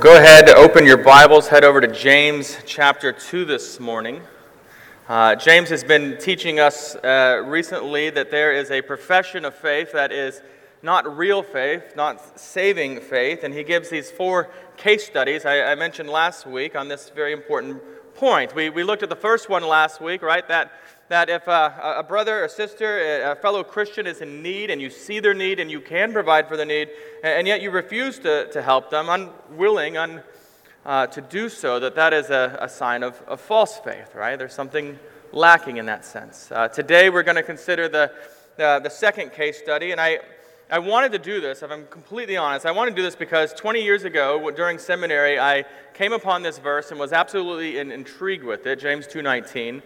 go ahead, open your Bibles, head over to James chapter 2 this morning. Uh, James has been teaching us uh, recently that there is a profession of faith that is not real faith, not saving faith, and he gives these four case studies I, I mentioned last week on this very important point. We, we looked at the first one last week, right? That that if a, a, brother or sister, a fellow Christian is in need and you see their need and you can provide for their need, and yet you refuse to, to help them, unwilling un, uh, to do so, that that is a, a sign of, of, false faith, right? There's something lacking in that sense. Uh, today we're going to consider the, the, the second case study, and I, I wanted to do this, if I'm completely honest. I wanted to do this because 20 years ago, during seminary, I came upon this verse and was absolutely in, intrigued with it, James 2.19.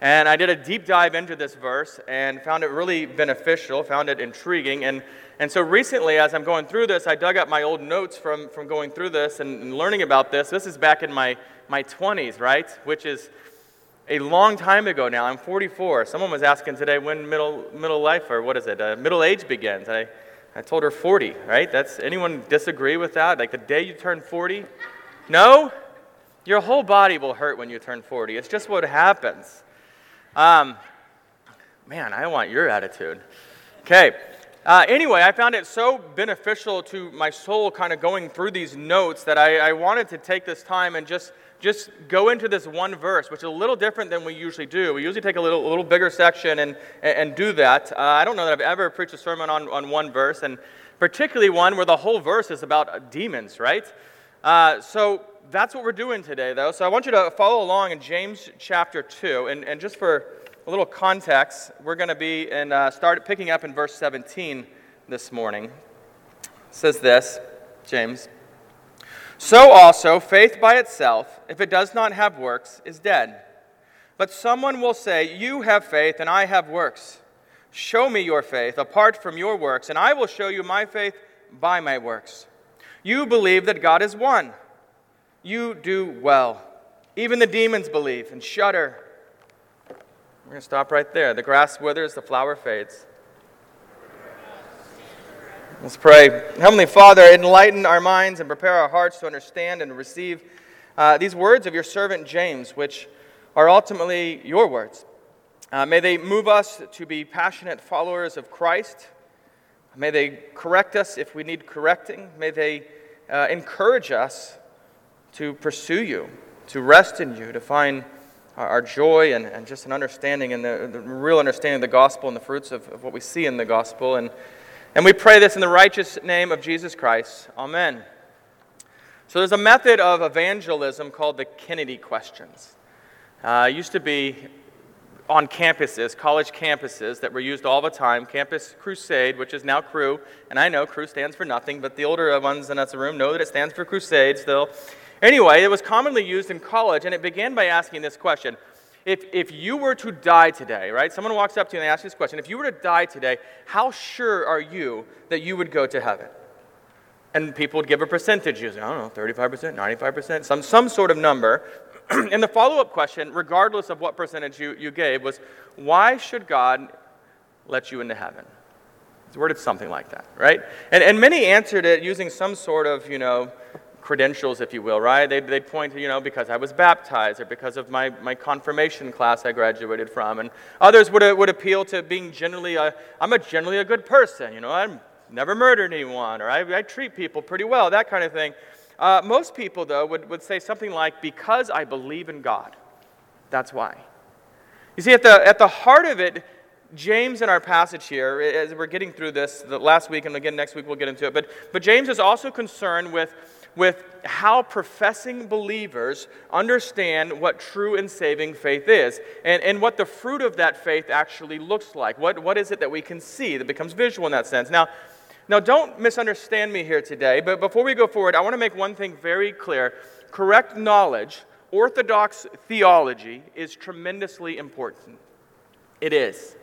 And I did a deep dive into this verse and found it really beneficial, found it intriguing. And, and so recently, as I'm going through this, I dug up my old notes from, from going through this and, and learning about this. This is back in my, my 20s, right? Which is a long time ago now. I'm 44. Someone was asking today when middle, middle life, or what is it, uh, middle age begins. I, I told her 40, right? That's, anyone disagree with that? Like the day you turn 40? No? Your whole body will hurt when you turn 40. It's just what happens. Um, man, I want your attitude. Okay. Uh, anyway, I found it so beneficial to my soul kind of going through these notes that I, I, wanted to take this time and just, just go into this one verse, which is a little different than we usually do. We usually take a little, a little bigger section and, and, do that. Uh, I don't know that I've ever preached a sermon on, on one verse, and particularly one where the whole verse is about demons, right? Uh, so that's what we're doing today, though. So I want you to follow along in James chapter 2. And, and just for a little context, we're going to be and uh, start picking up in verse 17 this morning. It says this, James. So also, faith by itself, if it does not have works, is dead. But someone will say, You have faith, and I have works. Show me your faith apart from your works, and I will show you my faith by my works. You believe that God is one you do well. Even the demons believe and shudder. We're going to stop right there. The grass withers, the flower fades. Let's pray. Heavenly Father, enlighten our minds and prepare our hearts to understand and receive uh, these words of your servant James, which are ultimately your words. Uh, may they move us to be passionate followers of Christ. May they correct us if we need correcting. May they uh, encourage us to pursue you, to rest in you, to find our joy and, and just an understanding and the, the real understanding of the gospel and the fruits of, of what we see in the gospel. And, and we pray this in the righteous name of Jesus Christ. Amen. So there's a method of evangelism called the Kennedy questions. Uh, used to be on campuses, college campuses, that were used all the time. Campus Crusade, which is now Cru, and I know Cru stands for nothing, but the older ones in the room know that it stands for Crusade still. Anyway, it was commonly used in college, and it began by asking this question. If, if you were to die today, right? Someone walks up to you and they ask you this question. If you were to die today, how sure are you that you would go to heaven? And people would give a percentage, using, I don't know, 35%, 95%, some, some sort of number. and the follow up question, regardless of what percentage you, you gave, was why should God let you into heaven? It's worded something like that, right? And, and many answered it using some sort of, you know, credentials, if you will, right? They'd, they'd point to, you know, because I was baptized or because of my, my confirmation class I graduated from. And others would, would appeal to being generally, a, I'm a generally a good person, you know, I've never murdered anyone or I, I treat people pretty well, that kind of thing. Uh, most people, though, would, would say something like, because I believe in God. That's why. You see, at the, at the heart of it, James in our passage here, as we're getting through this, the last week and again next week we'll get into it, but, but James is also concerned with with how professing believers understand what true and saving faith is and, and what the fruit of that faith actually looks like. What, what is it that we can see that becomes visual in that sense? Now, now, don't misunderstand me here today, but before we go forward, I want to make one thing very clear. Correct knowledge, orthodox theology, is tremendously important. It is.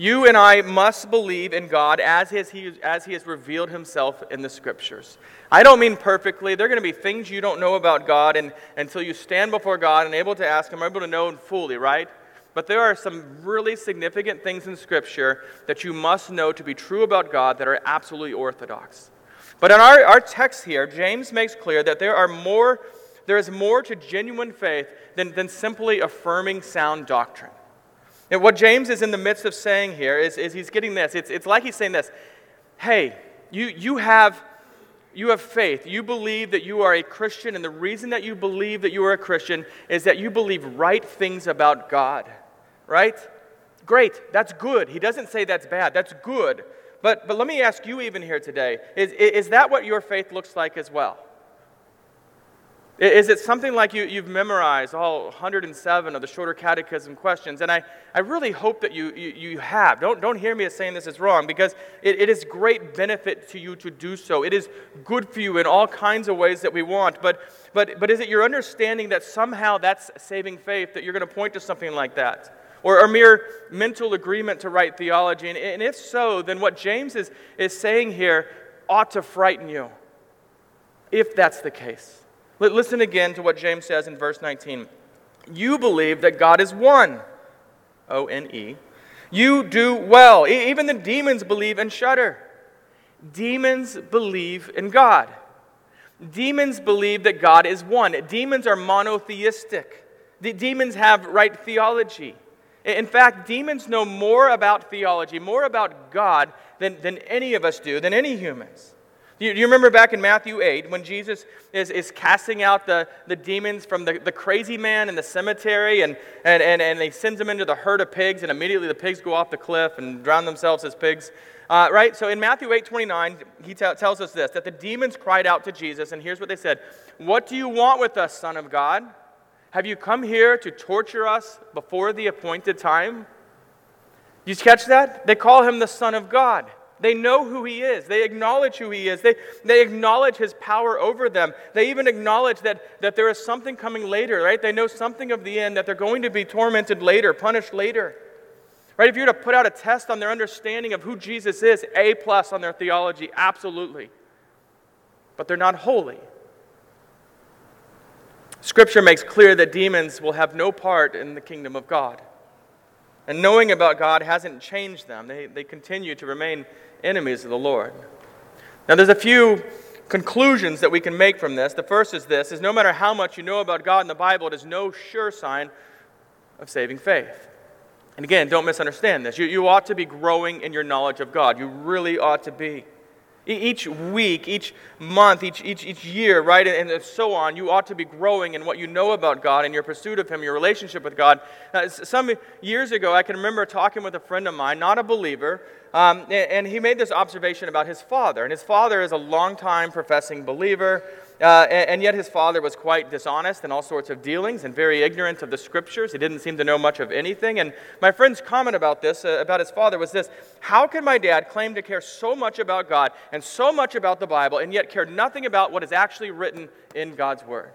You and I must believe in God as, he, as He has revealed Himself in the Scriptures. I don't mean perfectly. There are going to be things you don't know about God and, until you stand before God and able to ask Him, able to know fully, right? But there are some really significant things in Scripture that you must know to be true about God that are absolutely orthodox. But in our, our text here, James makes clear that there are more, there is more to genuine faith than, than simply affirming sound doctrine. And what James is in the midst of saying here is, is he's getting this. It's, it's like he's saying this Hey, you, you, have, you have faith. You believe that you are a Christian, and the reason that you believe that you are a Christian is that you believe right things about God, right? Great, that's good. He doesn't say that's bad, that's good. But, but let me ask you, even here today, is, is that what your faith looks like as well? Is it something like you, you've memorized all 107 of the shorter catechism questions? And I, I really hope that you, you, you have. Don't, don't hear me as saying this is wrong because it, it is great benefit to you to do so. It is good for you in all kinds of ways that we want. But, but, but is it your understanding that somehow that's saving faith, that you're going to point to something like that? Or a mere mental agreement to right theology? And, and if so, then what James is, is saying here ought to frighten you, if that's the case. Listen again to what James says in verse 19. You believe that God is one, O N E. You do well. Even the demons believe and shudder. Demons believe in God. Demons believe that God is one. Demons are monotheistic. The demons have right theology. In fact, demons know more about theology, more about God than, than any of us do, than any humans. Do you, do you, remember back in Matthew 8 when Jesus is, is casting out the, the demons from the, the crazy man in the cemetery and, and, and, and he sends them into the herd of pigs and immediately the pigs go off the cliff and drown themselves as pigs? Uh, right? So in Matthew 8 29, he t- tells us this that the demons cried out to Jesus, and here's what they said What do you want with us, Son of God? Have you come here to torture us before the appointed time? You catch that? They call him the Son of God. They know who he is. They acknowledge who he is. They, they acknowledge his power over them. They even acknowledge that, that there is something coming later, right? They know something of the end, that they're going to be tormented later, punished later. Right? If you were to put out a test on their understanding of who Jesus is, A plus on their theology, absolutely. But they're not holy. Scripture makes clear that demons will have no part in the kingdom of God. And knowing about God hasn't changed them. They, they continue to remain enemies of the Lord. Now, there's a few conclusions that we can make from this. The first is this is no matter how much you know about God in the Bible, it is no sure sign of saving faith. And again, don't misunderstand this. You, you ought to be growing in your knowledge of God. You really ought to be. Each week, each month, each, each, each year, right, and so on, you ought to be growing in what you know about God and your pursuit of Him, your relationship with God. Uh, some years ago, I can remember talking with a friend of mine, not a believer, um, and he made this observation about his father. And his father is a longtime professing believer. Uh, and, and, yet his father was quite dishonest in all sorts of dealings and very ignorant of the scriptures. He didn't seem to know much of anything. And my friend's comment about this, uh, about his father, was this How can my dad claim to care so much about God and so much about the Bible and yet care nothing about what is actually written in God's Word?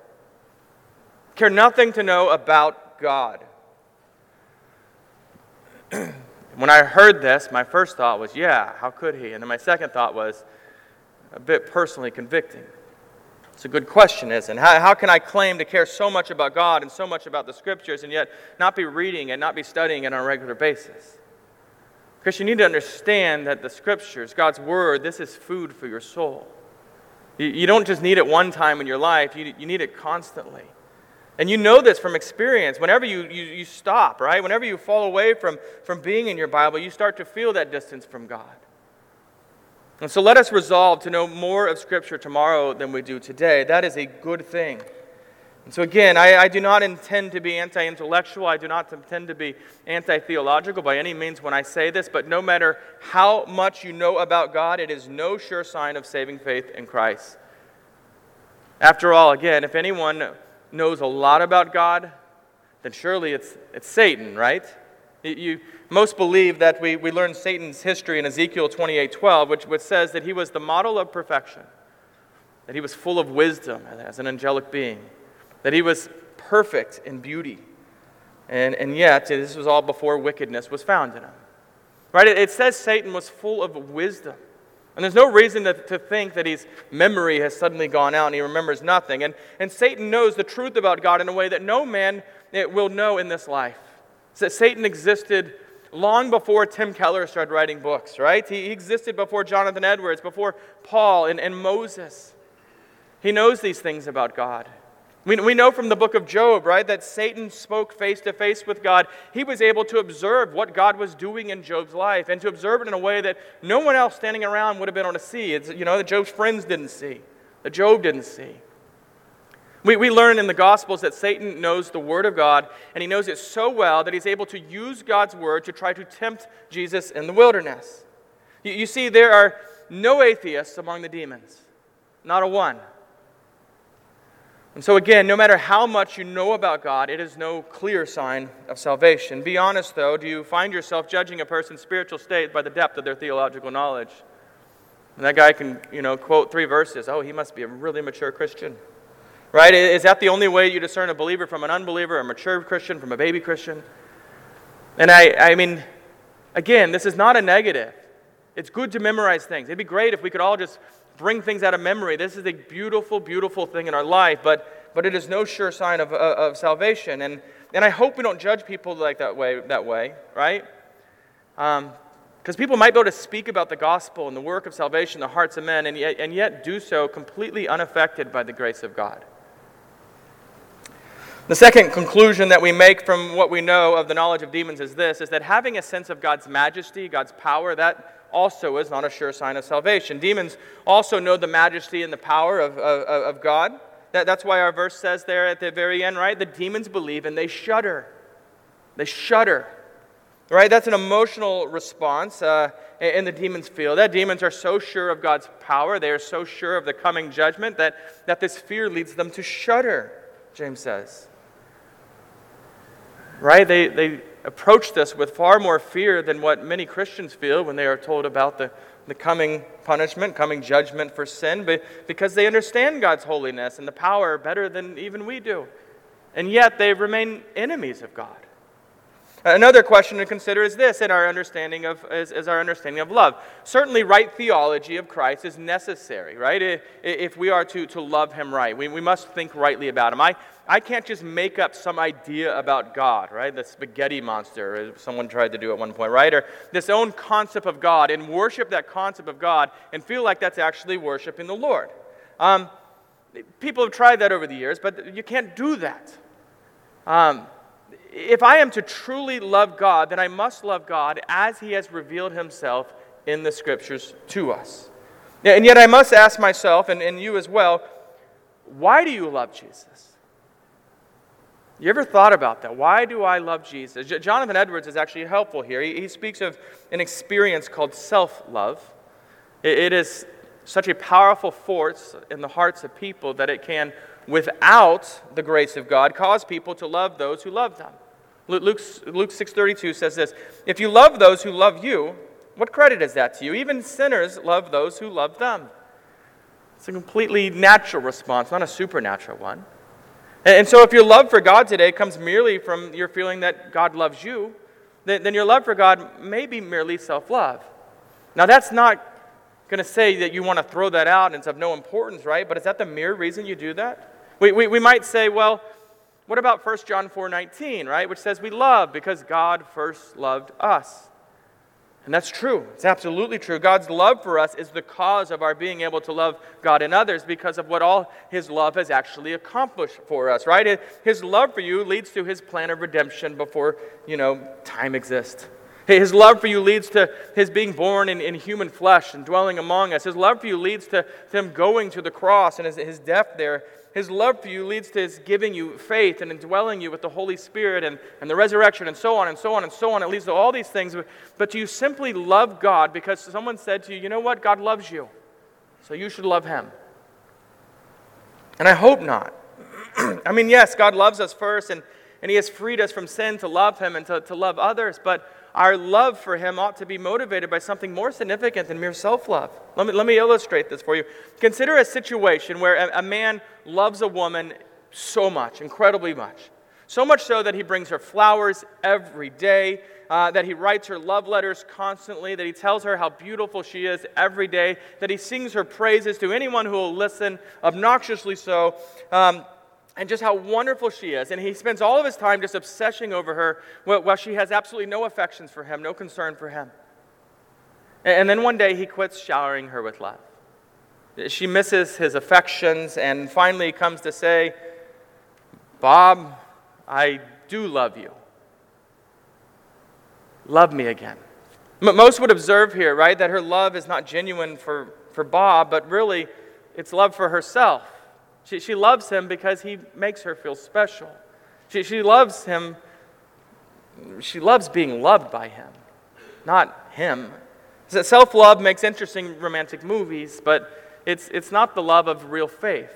Care nothing to know about God. when I heard this, my first thought was, Yeah, how could he? And then my second thought was a bit personally convicting. It's a good question, isn't it? How, how can I claim to care so much about God and so much about the Scriptures and yet not be reading and not be studying it on a regular basis? Because you need to understand that the Scriptures, God's Word, this is food for your soul. You, you don't just need it one time in your life, you, you need it constantly. And you know this from experience. Whenever you, you, you stop, right? Whenever you fall away from, from being in your Bible, you start to feel that distance from God. And so let us resolve to know more of Scripture tomorrow than we do today. That is a good thing. And so, again, I, I do not intend to be anti intellectual. I do not intend to be anti theological by any means when I say this, but no matter how much you know about God, it is no sure sign of saving faith in Christ. After all, again, if anyone knows a lot about God, then surely it's, it's Satan, right? You, most believe that we, we learn Satan's history in Ezekiel 28 12, which, which says that he was the model of perfection, that he was full of wisdom as an angelic being, that he was perfect in beauty. And, and yet, this was all before wickedness was found in him. Right? It, it says Satan was full of wisdom. And there's no reason to, to think that his memory has suddenly gone out and he remembers nothing. And, and Satan knows the truth about God in a way that no man eh, will know in this life. So Satan existed long before Tim Keller started writing books, right? He existed before Jonathan Edwards, before Paul and, and Moses. He knows these things about God. We, we know from the book of Job, right, that Satan spoke face to face with God. He was able to observe what God was doing in Job's life and to observe it in a way that no one else standing around would have been able to see. It's, you know, that Job's friends didn't see, that Job didn't see. We, we learn in the Gospels that Satan knows the Word of God, and he knows it so well that he's able to use God's Word to try to tempt Jesus in the wilderness. You, you see, there are no atheists among the demons, not a one. And so, again, no matter how much you know about God, it is no clear sign of salvation. Be honest, though, do you find yourself judging a person's spiritual state by the depth of their theological knowledge? And that guy can, you know, quote three verses. Oh, he must be a really mature Christian. Right? Is that the only way you discern a believer from an unbeliever, a mature Christian from a baby Christian? And I, I mean, again, this is not a negative. It's good to memorize things. It'd be great if we could all just bring things out of memory. This is a beautiful, beautiful thing in our life, but, but it is no sure sign of, of, of salvation. And, and I hope we don't judge people like that way, that way right? Because um, people might be able to speak about the gospel and the work of salvation the hearts of men, and yet, and yet do so completely unaffected by the grace of God. The second conclusion that we make from what we know of the knowledge of demons is this is that having a sense of God's majesty, God's power, that also is not a sure sign of salvation. Demons also know the majesty and the power of, of, of God. That, that's why our verse says there at the very end, right? The demons believe and they shudder. They shudder. Right? That's an emotional response uh, in the demons feel. That demons are so sure of God's power, they are so sure of the coming judgment that, that this fear leads them to shudder, James says right? They, they approach this with far more fear than what many Christians feel when they are told about the, the coming punishment, coming judgment for sin, but because they understand God's holiness and the power better than even we do. And yet they remain enemies of God. Another question to consider is this in our understanding of, is, is, our understanding of love. Certainly, right theology of Christ is necessary, right? If we are to, to love him right, we, we must think rightly about him. I, I can't just make up some idea about God, right? The spaghetti monster, someone tried to do at one point, right? Or this own concept of God and worship that concept of God and feel like that's actually worshiping the Lord. Um, people have tried that over the years, but you can't do that. Um, if I am to truly love God, then I must love God as He has revealed Himself in the Scriptures to us. And yet I must ask myself, and, and you as well, why do you love Jesus? You ever thought about that? Why do I love Jesus? J- Jonathan Edwards is actually helpful here. He, he speaks of an experience called self love. It, it is such a powerful force in the hearts of people that it can, without the grace of God, cause people to love those who love them. Luke, Luke 6.32 says this, If you love those who love you, what credit is that to you? Even sinners love those who love them. It's a completely natural response, not a supernatural one. And so if your love for God today comes merely from your feeling that God loves you, then your love for God may be merely self love. Now, that's not going to say that you want to throw that out and it's of no importance, right? But is that the mere reason you do that? We, we, we might say, well, what about 1 John 4 19, right? Which says we love because God first loved us. And that's true. It's absolutely true. God's love for us is the cause of our being able to love God and others because of what all His love has actually accomplished for us, right? His love for you leads to His plan of redemption before, you know, time exists. His love for you leads to His being born in, in human flesh and dwelling among us. His love for you leads to, to Him going to the cross and His, his death there his love for you leads to His giving you faith and indwelling you with the Holy Spirit and, and the resurrection and so on and so on and so on. It leads to all these things. But do you simply love God because someone said to you, you know what? God loves you. So you should love Him. And I hope not. I mean, yes, God loves us first and, and He has freed us from sin to love Him and to, to love others. But our love for him ought to be motivated by something more significant than mere self love. Let me, let me illustrate this for you. Consider a situation where a, a man loves a woman so much, incredibly much. So much so that he brings her flowers every day, uh, that he writes her love letters constantly, that he tells her how beautiful she is every day, that he sings her praises to anyone who will listen, obnoxiously so. Um, and just how wonderful she is. And he spends all of his time just obsessing over her while she has absolutely no affections for him, no concern for him. And then one day he quits showering her with love. She misses his affections and finally comes to say, Bob, I do love you. Love me again. Most would observe here, right, that her love is not genuine for, for Bob, but really it's love for herself. She, she loves him because he makes her feel special. She, she loves him, she loves being loved by him, not him. Self love makes interesting romantic movies, but it's, it's not the love of real faith.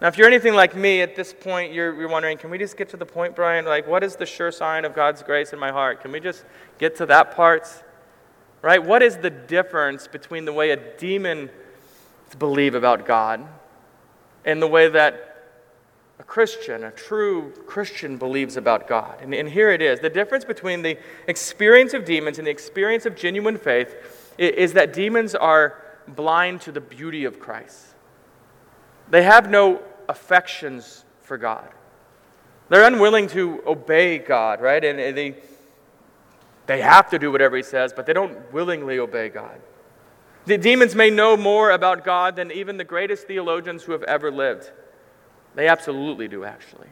Now, if you're anything like me at this point, you're, you're wondering, can we just get to the point, Brian? Like, what is the sure sign of God's grace in my heart? Can we just get to that part? Right? What is the difference between the way a demon believe about God and the way that a Christian, a true Christian, believes about God? And, and here it is. The difference between the experience of demons and the experience of genuine faith is, is that demons are blind to the beauty of Christ. They have no affections for God. They're unwilling to obey God, right? And they, they have to do whatever He says, but they don't willingly obey God. The demons may know more about God than even the greatest theologians who have ever lived. They absolutely do, actually.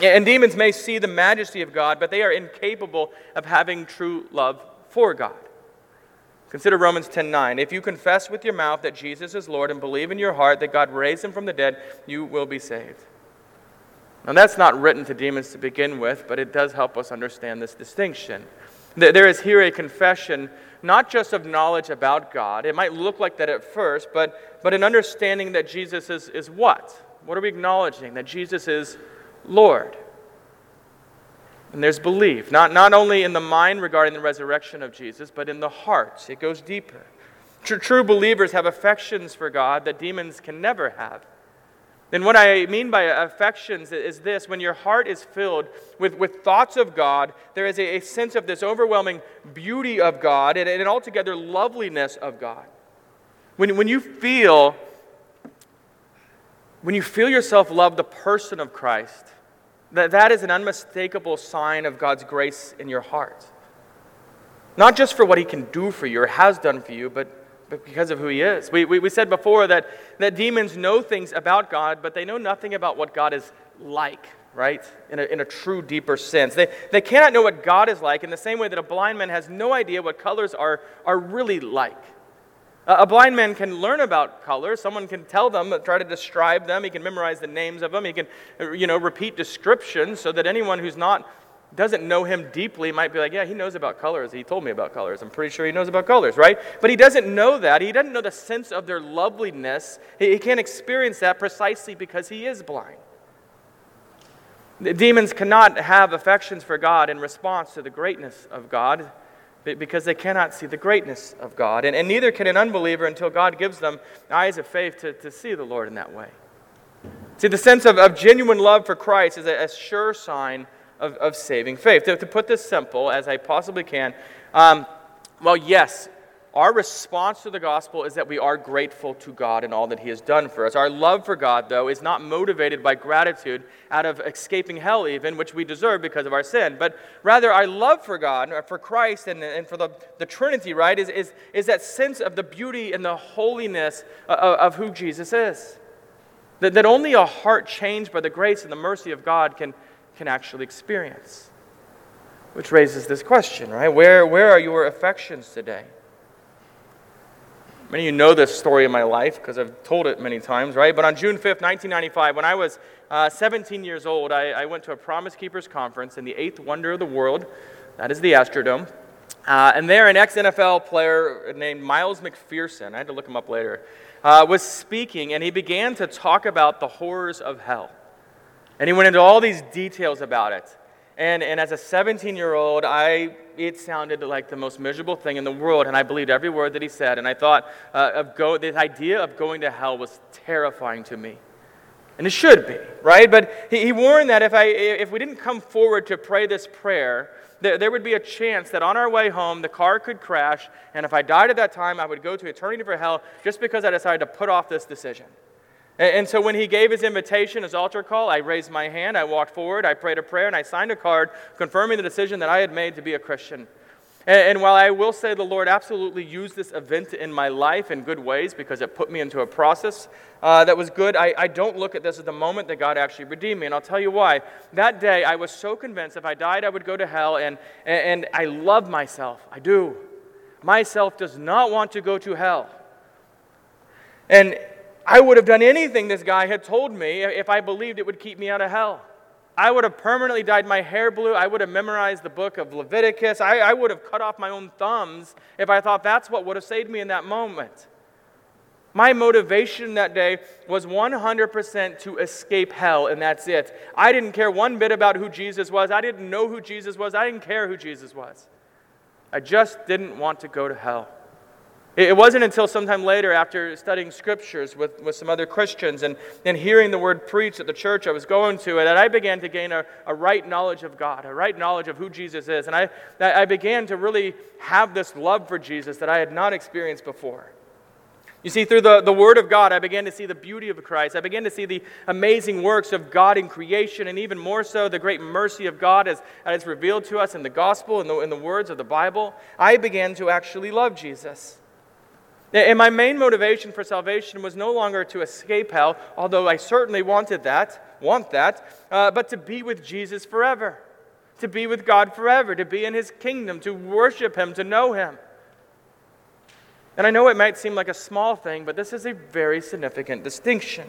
And demons may see the majesty of God, but they are incapable of having true love for God. Consider Romans 10:9. If you confess with your mouth that Jesus is Lord and believe in your heart that God raised him from the dead, you will be saved. Now that's not written to demons to begin with, but it does help us understand this distinction. There is here a confession not just of knowledge about God. It might look like that at first, but, but an understanding that Jesus is, is what? What are we acknowledging? That Jesus is Lord. And there's belief, not, not only in the mind regarding the resurrection of Jesus, but in the heart. It goes deeper. True, true believers have affections for God that demons can never have. And what I mean by affections is this when your heart is filled with, with thoughts of God, there is a, a sense of this overwhelming beauty of God and, and an altogether loveliness of God. When, when you feel when you feel yourself love the person of Christ, that, that is an unmistakable sign of God's grace in your heart. Not just for what He can do for you or has done for you, but, because of who He is. We, we, we said before that, that demons know things about God, but they know nothing about what God is like, right? In a, in a true, deeper sense. They, they cannot know what God is like in the same way that a blind man has no idea what colors are, are really like. A blind man can learn about colors. Someone can tell them, try to describe them. He can memorize the names of them. He can, uh, you know, repeat descriptions so that anyone who's not doesn't know him deeply might be like, yeah, he knows about colors. He told me about colors. I'm pretty sure he knows about colors, right? But he doesn't know that. He doesn't know the sense of their loveliness. He, he can't experience that precisely because he is blind. The demons cannot have affections for God in response to the greatness of God because they cannot see the greatness of God. And, and neither can an unbeliever until God gives them eyes of faith to, to see the Lord in that way. See, the sense of, of genuine love for Christ is a, a sure sign of, of saving faith. To, to, put this simple as I possibly can, um, well, yes, our response to the gospel is that we are grateful to God and all that He has done for us. Our love for God, though, is not motivated by gratitude out of escaping hell, even, which we deserve because of our sin, but rather our love for God, for Christ, and, and for the, the Trinity, right, is, is, is that sense of the beauty and the holiness of, of who Jesus is. That, that only a heart changed by the grace and the mercy of God can, can actually experience. Which raises this question, right? Where, where are your affections today? Many of you know this story in my life because I've told it many times, right? But on June 5th, 1995, when I was uh, 17 years old, I, I, went to a Promise Keepers conference in the eighth wonder of the world. That is the Astrodome. Uh, and there, an ex NFL player named Miles McPherson, I had to look him up later, uh, was speaking, and he began to talk about the horrors of hell. And he went into all these details about it. And, and as a 17 year old, I, it sounded like the most miserable thing in the world, and I believed every word that he said. And I thought uh, of go, the idea of going to hell was terrifying to me. And it should be, right? But he, he warned that if, I, if we didn't come forward to pray this prayer, there, there would be a chance that on our way home, the car could crash, and if I died at that time, I would go to eternity for hell just because I decided to put off this decision. And, so when he gave his invitation, his altar call, I raised my hand, I walked forward, I prayed a prayer, and I signed a card confirming the decision that I had made to be a Christian. And, while I will say the Lord absolutely used this event in my life in good ways because it put me into a process uh, that was good, I, I don't look at this as the moment that God actually redeemed me. And I'll tell you why. That day, I was so convinced if I died, I would go to hell, and, and, and I love myself. I do. Myself does not want to go to hell. And I would have done anything this guy had told me if I believed it would keep me out of hell. I would have permanently dyed my hair blue. I would have memorized the book of Leviticus. I, I, would have cut off my own thumbs if I thought that's what would have saved me in that moment. My motivation that day was 100% to escape hell, and that's it. I didn't care one bit about who Jesus was. I didn't know who Jesus was. I didn't care who Jesus was. I just didn't want to go to hell. It wasn't until sometime later, after studying scriptures with, with some other Christians and, and hearing the word preached at the church I was going to, that I began to gain a, a right knowledge of God, a right knowledge of who Jesus is. And I, I began to really have this love for Jesus that I had not experienced before. You see, through the, the Word of God, I began to see the beauty of Christ. I began to see the amazing works of God in creation, and even more so, the great mercy of God as, as revealed to us in the gospel and the, in the words of the Bible. I began to actually love Jesus. And my main motivation for salvation was no longer to escape hell, although I certainly wanted that, want that, uh, but to be with Jesus forever, to be with God forever, to be in his kingdom, to worship him, to know him. And I know it might seem like a small thing, but this is a very significant distinction.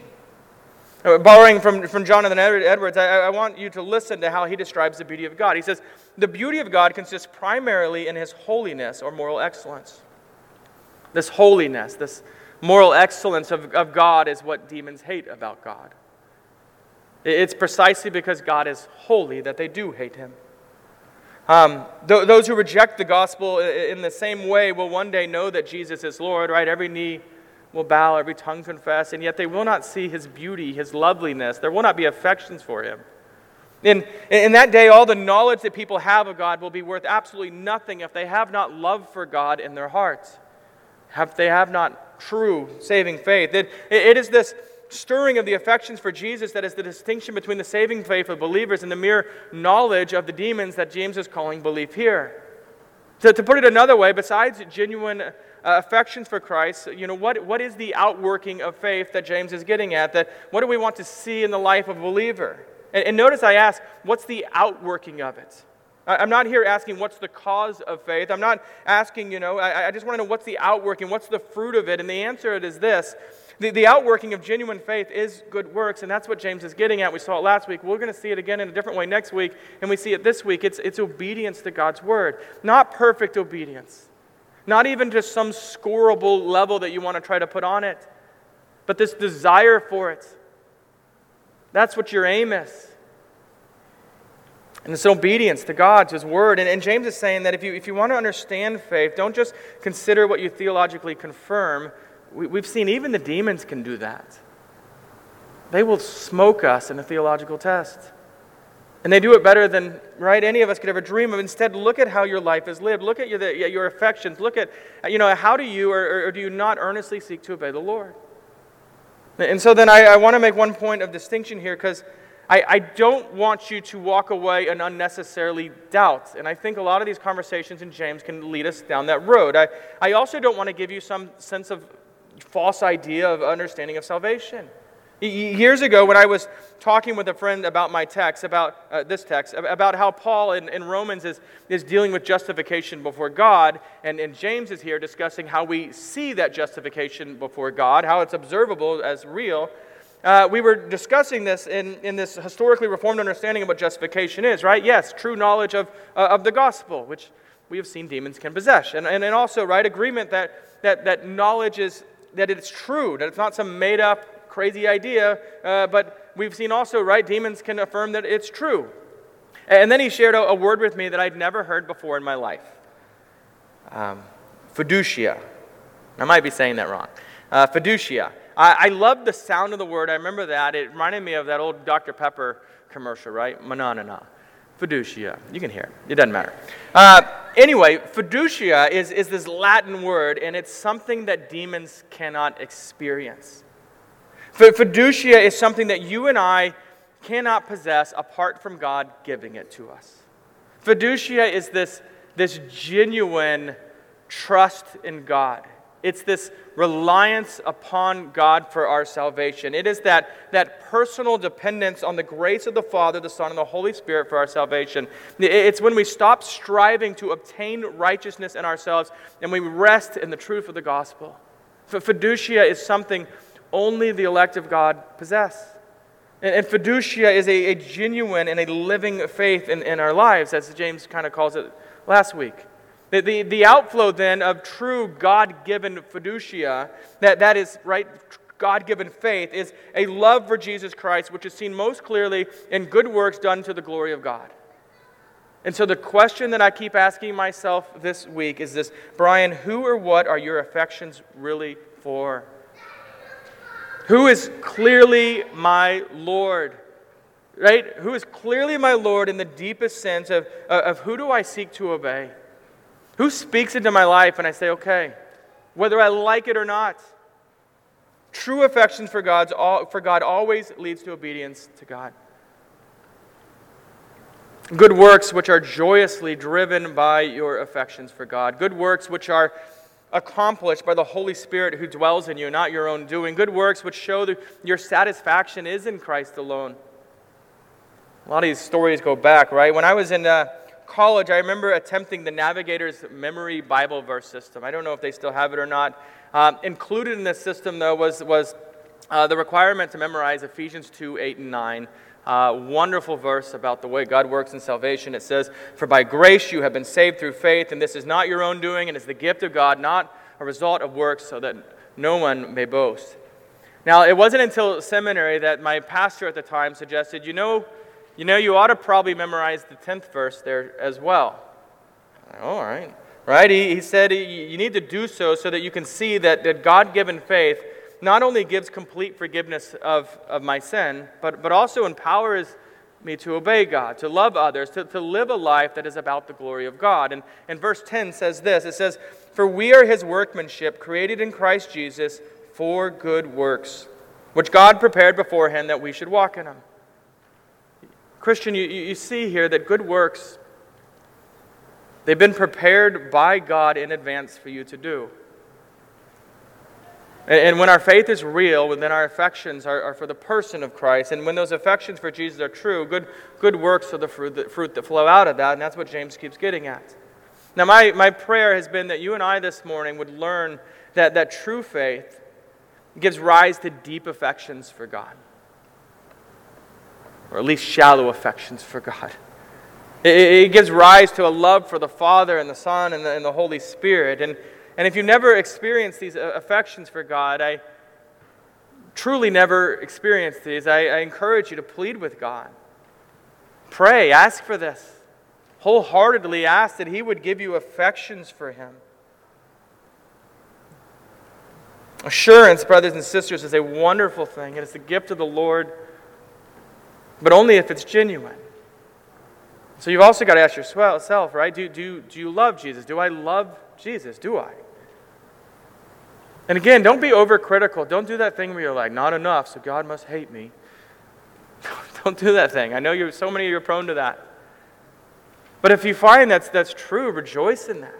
Borrowing from, from Jonathan Edwards, I, I want you to listen to how he describes the beauty of God. He says, The beauty of God consists primarily in his holiness or moral excellence. This holiness, this moral excellence of, of God is what demons hate about God. It's precisely because God is holy that they do hate him. Um, th- those who reject the gospel in the same way will one day know that Jesus is Lord, right? Every knee will bow, every tongue confess, and yet they will not see his beauty, his loveliness. There will not be affections for him. In, in that day, all the knowledge that people have of God will be worth absolutely nothing if they have not love for God in their hearts have, they have not true saving faith. It, it is this stirring of the affections for Jesus that is the distinction between the saving faith of believers and the mere knowledge of the demons that James is calling belief here. To, to put it another way, besides genuine uh, affections for Christ, you know, what, what is the outworking of faith that James is getting at? That what do we want to see in the life of a believer? And, and notice I ask, what's the outworking of it? I'm not here asking what's the cause of faith. I'm not asking, you know, I, I just want to know what's the outworking, what's the fruit of it. And the answer to it is this the, the outworking of genuine faith is good works, and that's what James is getting at. We saw it last week. We're going to see it again in a different way next week, and we see it this week. It's, it's obedience to God's word, not perfect obedience, not even just some scoreable level that you want to try to put on it, but this desire for it. That's what your aim is. And it's obedience to God, to His Word. And, and James is saying that if you, if you want to understand faith, don't just consider what you theologically confirm. We, we've seen even the demons can do that. They will smoke us in a theological test. And they do it better than, right, any of us could ever dream of. Instead, look at how your life is lived. Look at your, the, your affections. Look at, you know, how do you or, or do you not earnestly seek to obey the Lord? And so then I, I want to make one point of distinction here because I, I don't want you to walk away and unnecessarily doubt. And I think a lot of these conversations in James can lead us down that road. I, I also don't want to give you some sense of false idea of understanding of salvation. Years ago, when I was talking with a friend about my text, about uh, this text, about how Paul in, in, Romans is, is dealing with justification before God, and, and James is here discussing how we see that justification before God, how it's observable as real, uh, we were discussing this in, in this historically reformed understanding of what justification is, right? Yes, true knowledge of, uh, of the gospel, which we have seen demons can possess. And, and, and also, right, agreement that, that, that knowledge is, that it's true, that it's not some made up crazy idea, uh, but we've seen also, right, demons can affirm that it's true. And then he shared a, a word with me that I'd never heard before in my life um, fiducia. I might be saying that wrong. Uh, fiducia. I, I love the sound of the word. I remember that. It reminded me of that old Dr. Pepper commercial, right? Manana. Fiducia. You can hear it. It doesn't matter. Uh, anyway, fiducia is, is this Latin word, and it's something that demons cannot experience. Fiducia is something that you and I cannot possess apart from God giving it to us. Fiducia is this, this genuine trust in God. It's this reliance upon God for our salvation. It is that, that personal dependence on the grace of the Father, the Son, and the Holy Spirit for our salvation. It's when we stop striving to obtain righteousness in ourselves and we rest in the truth of the gospel. Fiducia is something only the elect of God possess. And, fiducia is a, a, genuine and a living faith in, in our lives, as James kind of calls it last week. The, the, the outflow then of true God given fiducia, that, that is, right, God given faith, is a love for Jesus Christ, which is seen most clearly in good works done to the glory of God. And so the question that I keep asking myself this week is this Brian, who or what are your affections really for? Who is clearly my Lord? Right? Who is clearly my Lord in the deepest sense of, of who do I seek to obey? Who speaks into my life and I say, okay, whether I like it or not? True affection for, God's, for God always leads to obedience to God. Good works which are joyously driven by your affections for God. Good works which are accomplished by the Holy Spirit who dwells in you, not your own doing. Good works which show that your satisfaction is in Christ alone. A lot of these stories go back, right? When I was in uh, college, I remember attempting the Navigator's Memory Bible Verse system. I don't know if they still have it or not. Um, included in this system, though, was, was uh, the requirement to memorize Ephesians 2 8 and 9. Uh, wonderful verse about the way God works in salvation. It says, For by grace you have been saved through faith, and this is not your own doing, and is the gift of God, not a result of works, so that no one may boast. Now, it wasn't until seminary that my pastor at the time suggested, You know, you know, you ought to probably memorize the 10th verse there as well. All right. Right? He, he said you need to do so so that you can see that, that God given faith not only gives complete forgiveness of, of my sin, but, but also empowers me to obey God, to love others, to, to live a life that is about the glory of God. And, and verse 10 says this it says, For we are his workmanship, created in Christ Jesus for good works, which God prepared beforehand that we should walk in them. Christian, you, you see here that good works, they've been prepared by God in advance for you to do. And, and when our faith is real, then our affections are, are, for the person of Christ. And when those affections for Jesus are true, good, good works are the fruit that, fruit that flow out of that. And that's what James keeps getting at. Now, my, my prayer has been that you and I this morning would learn that, that true faith gives rise to deep affections for God or at least shallow affections for God. It, it gives rise to a love for the Father and the Son and the, and the Holy Spirit. And, and if you never experienced these affections for God, I truly never experienced these, I, I encourage you to plead with God. Pray, ask for this. Wholeheartedly ask that He would give you affections for Him. Assurance, brothers and sisters, is a wonderful thing. It is the gift of the Lord but only if it's genuine. So you've also got to ask yourself, right? Do, do, do you love Jesus? Do I love Jesus? Do I? And again, don't be overcritical. Don't do that thing where you're like, not enough, so God must hate me. don't do that thing. I know you so many of you are prone to that. But if you find that's, that's true, rejoice in that.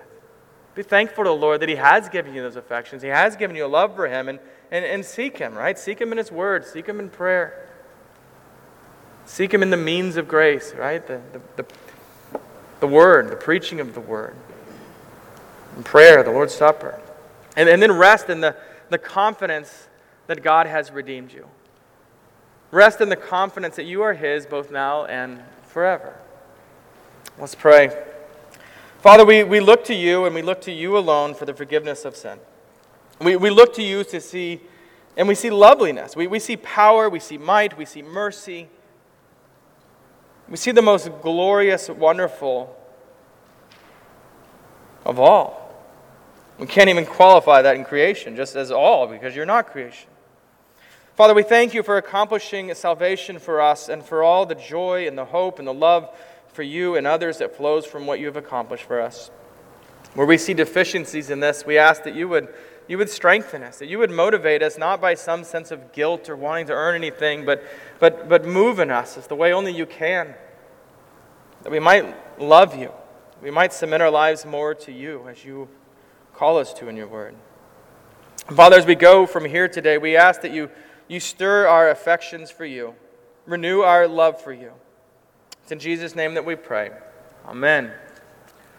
Be thankful to the Lord that He has given you those affections. He has given you a love for Him, and, and, and seek Him, right? Seek Him in His Word, seek Him in prayer. Seek Him in the means of grace, right? The, the, the, the Word, the preaching of the Word, and prayer, the Lord's Supper. And, and then rest in the, the confidence that God has redeemed you. Rest in the confidence that you are His both now and forever. Let's pray. Father, we, we look to you and we look to you alone for the forgiveness of sin. We, we look to you to see, and we see loveliness. We, we see power, we see might, we see mercy. We see the most glorious, wonderful of all. We can't even qualify that in creation, just as all, because you're not creation. Father, we thank you for accomplishing salvation for us and for all the joy and the hope and the love for you and others that flows from what you have accomplished for us. Where we see deficiencies in this, we ask that you would you would strengthen us, that you would motivate us not by some sense of guilt or wanting to earn anything, but, but, but move in us as the way only you can. That we might love you, we might submit our lives more to you as you call us to in your word. Father, as we go from here today, we ask that you, you stir our affections for you, renew our love for you. It's in Jesus' name that we pray. Amen.